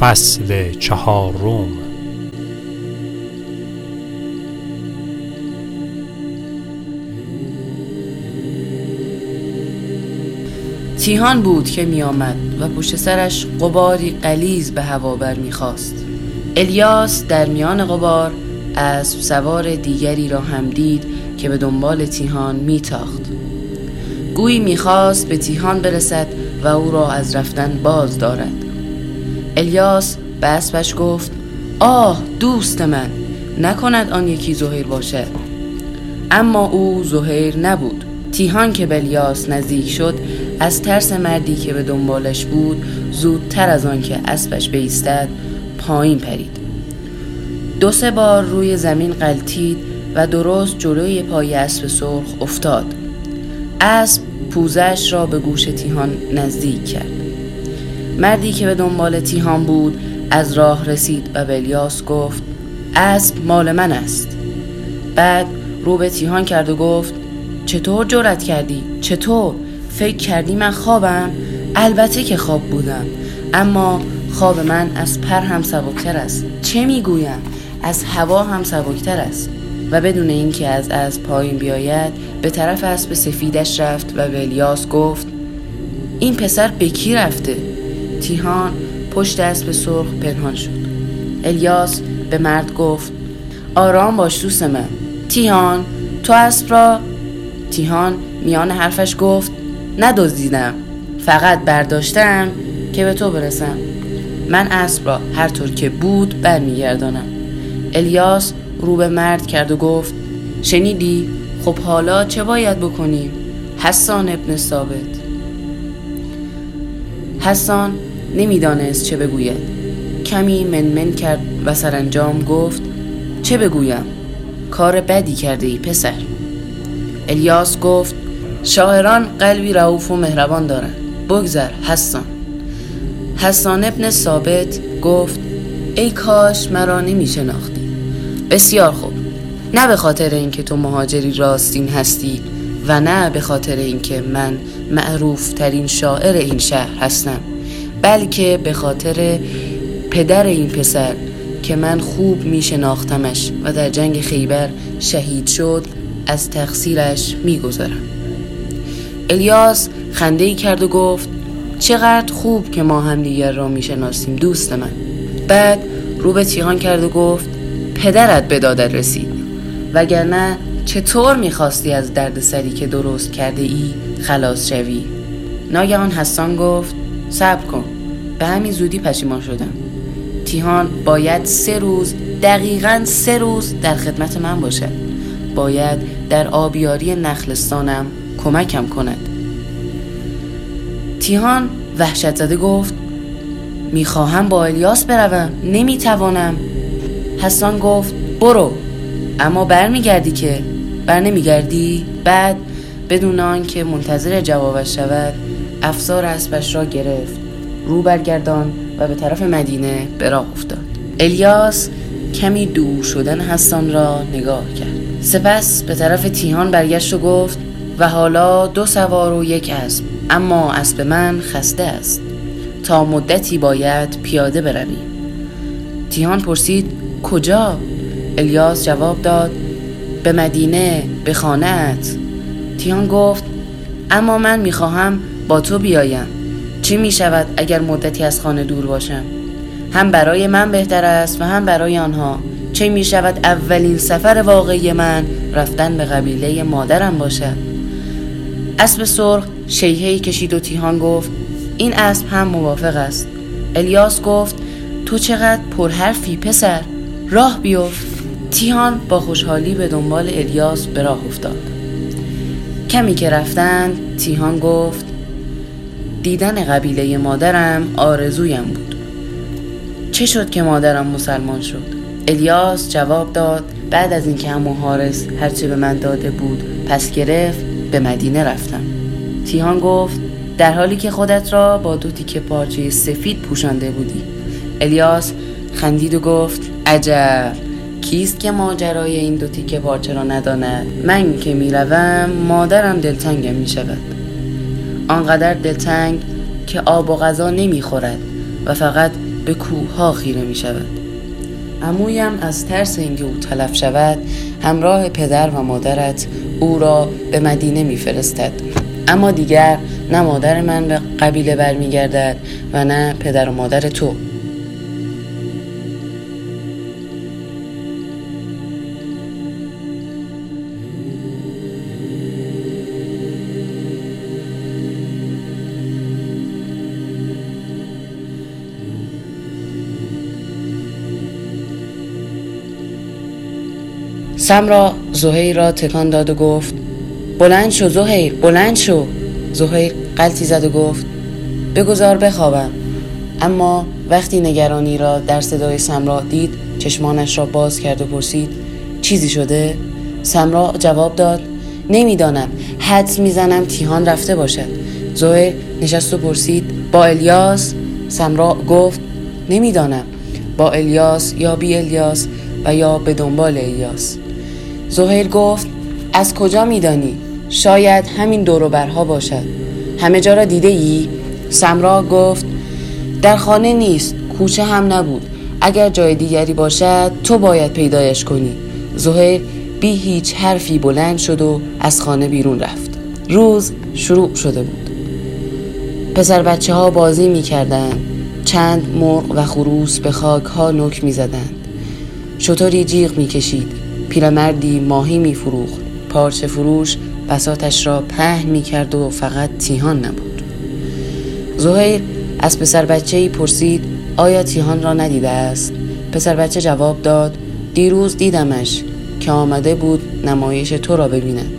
فصل چهار روم تیهان بود که می آمد و پشت سرش قباری قلیز به هوا بر می خواست. الیاس در میان قبار از سوار دیگری را هم دید که به دنبال تیهان میتاخت. گویی می‌خواست به تیهان برسد و او را از رفتن باز دارد. الیاس به اسبش گفت آه دوست من نکند آن یکی زهیر باشد اما او زهیر نبود. تیهان که به الیاس نزدیک شد از ترس مردی که به دنبالش بود زودتر از آن که اسبش بیستد پایین پرید. دو سه بار روی زمین قلتید و درست جلوی پای اسب سرخ افتاد. اسب پوزش را به گوش تیهان نزدیک کرد. مردی که به دنبال تیهان بود از راه رسید و به الیاس گفت اسب مال من است بعد رو به تیهان کرد و گفت چطور جرأت کردی؟ چطور؟ فکر کردی من خوابم؟ البته که خواب بودم اما خواب من از پر هم سبکتر است چه می‌گویم؟ از هوا هم سبکتر است و بدون اینکه از از پایین بیاید به طرف اسب سفیدش رفت و به الیاس گفت این پسر به کی رفته تیهان پشت اسب سرخ پنهان شد. الیاس به مرد گفت آرام باش دوست من. تیهان تو اسب را. تیهان میان حرفش گفت ندزدیدم. فقط برداشتم که به تو برسم. من اسب را هر طور که بود برمیگردانم. الیاس رو به مرد کرد و گفت شنیدی؟ خب حالا چه باید بکنیم حسان ابن ثابت. حسان نمی‌دانست چه بگوید. کمی منمن کرد و سرانجام گفت چه بگویم؟ کار بدی کرده ای پسر. الیاس گفت شاعران قلبی رعوف و مهربان دارند. بگذر حسان. حسان ابن ثابت گفت ای کاش مرا نمی شناختی بسیار خوب. نه به خاطر اینکه تو مهاجری راستین هستی و نه به خاطر اینکه من معروف ترین شاعر این شهر هستم. بلکه به خاطر پدر این پسر که من خوب می شناختمش و در جنگ خیبر شهید شد از تقصیرش می گذارم. الیاس خنده ای کرد و گفت چقدر خوب که ما هم دیگر را می شناسیم دوست من. بعد رو به تیهان کرد و گفت پدرت به دادت رسید. وگرنه چطور می‌خواستی از دردسری که درست کرده ای خلاص شوی؟ ناگهان حسان گفت صبر کن. به همین زودی پشیمان شدم. تیهان باید سه روز دقیقا سه روز در خدمت من باشد باید در آبیاری نخلستانم کمکم کند. تیهان وحشت زده گفت می‌خواهم با الیاس بروم نمی‌توانم. حسان گفت برو. اما برمیگردی که؟ بر نمیگردی؟ بعد بدون آنکه منتظر جوابش شود افسار اسبش را گرفت رو برگردان و به طرف مدینه به افتاد. الیاس کمی دور شدن حسان را نگاه کرد. سپس به طرف تیهان برگشت و گفت و حالا دو سوار و یک اسب اما اسب من خسته است. تا مدتی باید پیاده برویم. تیهان پرسید کجا؟ الیاس جواب داد به مدینه به خانهت تیان گفت اما من می‌خواهم با تو بیایم. چه می شود اگر مدتی از خانه دور باشم؟ هم برای من بهتر است و هم برای آنها. چه می شود اولین سفر واقعی من رفتن به قبیله مادرم باشد؟ اسب سرخ شیهی کشید و تیهان گفت این اسب هم موافق است. الیاس گفت تو چقدر پرحرفی پسر. راه بیفت. تیهان با خوشحالی به دنبال الیاس به راه افتاد. کمی که رفتند تیهان گفت دیدن قبیله مادرم آرزویم بود. چه شد که مادرم مسلمان شد؟ الیاس جواب داد بعد از اینکه همون حارس هرچه به من داده بود پس گرفت به مدینه رفتم. تیهان گفت در حالی که خودت را با دو تیکه پارچه سفید پوشانده بودی. الیاس خندید و گفت عجب! کیست که ماجرای این دو تیکه پارچه را نداند؟ من که می‌روم مادرم دلتنگم می‌شود. آنقدر دلتنگ که آب و غذا نمی‌خورد و فقط به کوه ها خیره می شود امویم از ترس اینکه او تلف شود همراه پدر و مادرت او را به مدینه میفرستد. اما دیگر نه مادر من به قبیله برمیگردد و نه پدر و مادر تو. سمرا زهیر را تکان داد و گفت بلند شو زهیر بلند شو. زهیر قلتی زد و گفت بگذار بخوابم. اما وقتی نگرانی را در صدای سمرا دید چشمانش را باز کرد و پرسید چیزی شده؟ سمرا جواب داد نمی‌دانم حدس می‌زنم تیهان رفته باشد. زهیر نشست و پرسید با الیاس؟ سمرا گفت نمی‌دانم با الیاس یا بی الیاس و یا به دنبال الیاس. زهیر گفت از کجا میدانی؟ شاید همین دوروبرها باشد. همه جا را دیده ای؟ سمرا گفت در خانه نیست کوچه هم نبود. اگر جای دیگری باشد تو باید پیدایش کنی. زهیر بی هیچ حرفی بلند شد و از خانه بیرون رفت. روز شروع شده بود. پسر بچه ها بازی می کردن. چند مرغ و خروس به خاک ها نک می زدند شطوری جیغ می کشید پیرمردی ماهی می فروخت پارچه فروش بساتش را پهن می کرد و فقط تیهان نبود. زهیر از پسر بچه ای پرسید آیا تیهان را ندیده است؟ پسر بچه جواب داد دیروز دیدمش که آمده بود نمایش تو را ببیند.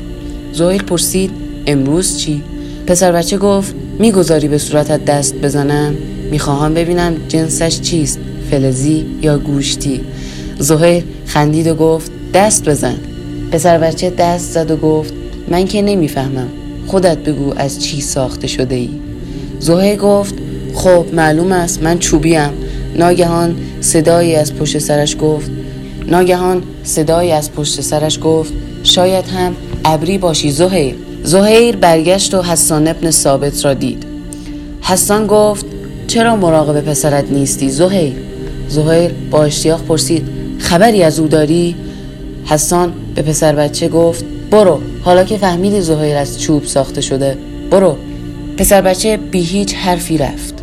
زهیر پرسید امروز چی؟ پسر بچه گفت می‌گذاری به صورتت دست بزنم؟ می‌خواهم ببینم جنسش چیست فلزی یا گوشتی؟ زهیر خندید و گفت دست بزن. پسر بچه دست زد و گفت من که نمی‌فهمم. خودت بگو از چی ساخته شده ای زهیر گفت خب معلوم است من چوبیم. ناگهان صدایی از پشت سرش گفت. ناگهان صدایی از پشت سرش گفت شاید هم ابری باشی زهیر زهیر برگشت و حسان ابن ثابت را دید. حسان گفت چرا مراقب پسرت نیستی زهیر زهیر با اشتیاق پرسید خبری از او داری؟ حسان به پسر بچه گفت برو حالا که فهمیدی زهیر از چوب ساخته شده برو. پسر بچه بی هیچ حرفی رفت.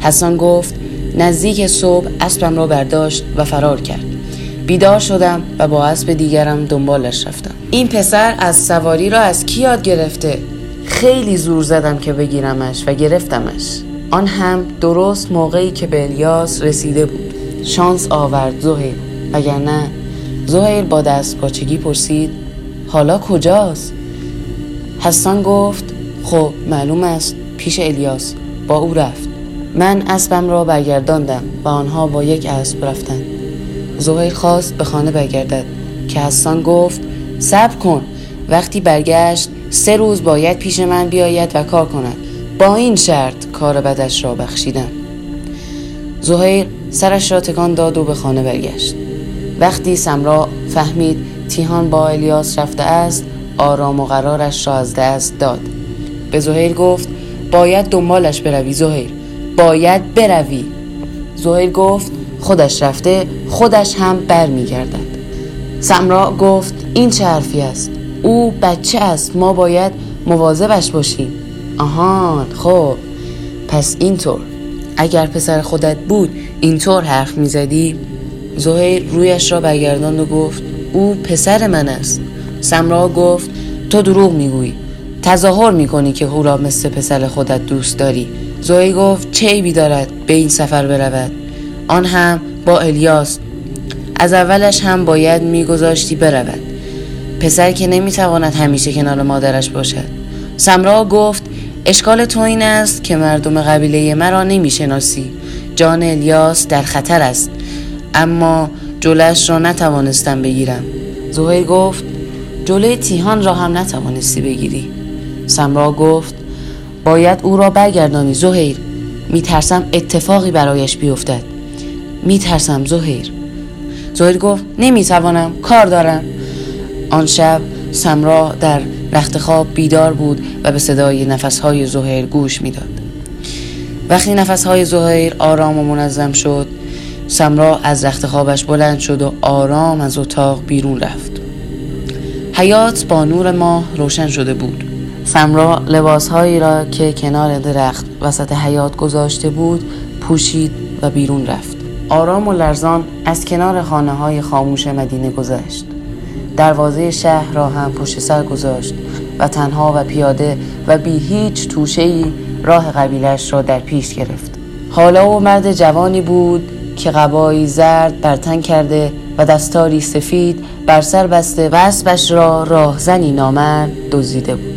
حسان گفت نزدیک صبح اسبم را برداشت و فرار کرد. بیدار شدم و با اسب دیگرم دنبالش رفتم. این پسر از سواری را از کی یاد گرفته؟ خیلی زور زدم که بگیرمش و گرفتمش. آن هم درست موقعی که به الیاس رسیده بود. شانس آورد زهیر نه زهیر با دست پاچگی پرسید حالا کجاست؟ حسان گفت خب معلوم است پیش الیاس با او رفت. من اسبم را برگرداندم و آنها با یک اسب رفتند. زهیر خواست به خانه برگردد که حسان گفت صبر کن وقتی برگشت سه روز باید پیش من بیاید و کار کند. با این شرط کار بدش را بخشیدم. زهیر سرش را تکان داد و به خانه برگشت. وقتی سمرا فهمید تیهان با الیاس رفته است آرام و قرارش را از دست داد. به زهیر گفت باید دنبالش بروی زهیر. باید بروی. زهیر گفت خودش رفته خودش هم بر گردد سمرا گفت این چه حرفی است؟ او بچه است ما باید مواظبش باشیم. آهان خب. پس اینطور. اگر پسر خودت بود اینطور حرف می‌زدی؟ زهیر رویش را برگرداند و گفت او پسر من است. سمرا گفت تو دروغ می‌گویی تظاهر می‌کنی که او را مثل پسر خودت دوست داری. زهیر گفت چه ایبی دارد به این سفر برود؟ آن هم با الیاس از اولش هم باید میگذاشتی برود. پسر که نمی‌تواند همیشه کنار مادرش باشد. سمرا گفت اشکال تو این است که مردم قبیله مرا نمی‌شناسی. جان الیاس در خطر است. اما جلش را نتوانستم بگیرم. زهیر گفت جلوی تیهان را هم نتوانستی بگیری. سمرا گفت باید او را برگردانی زهیر. میترسم اتفاقی برایش بیفتد. میترسم زهیر. زهیر گفت نمی‌توانم کار دارم. آن شب سمرا در رخت خواب بیدار بود و به صدای نفسهای زهیر گوش می‌داد. وقتی نفسهای زهیر آرام و منظم شد سمرا از رخت خوابش بلند شد و آرام از اتاق بیرون رفت. حیات با نور ماه روشن شده بود. سمرا لباسهایی را که کنار درخت وسط حیات گذاشته بود پوشید و بیرون رفت. آرام و لرزان از کنار خانه های خاموش مدینه گذشت. دروازه شهر را هم پشت سر گذاشت و تنها و پیاده و بی هیچ توشهی راه قبیلش را در پیش گرفت. حالا و مرد جوانی بود که قبایی زرد بر تن کرده و دستاری سفید بر سر بسته و اسبش را راهزنی نامرد دزدیده بود.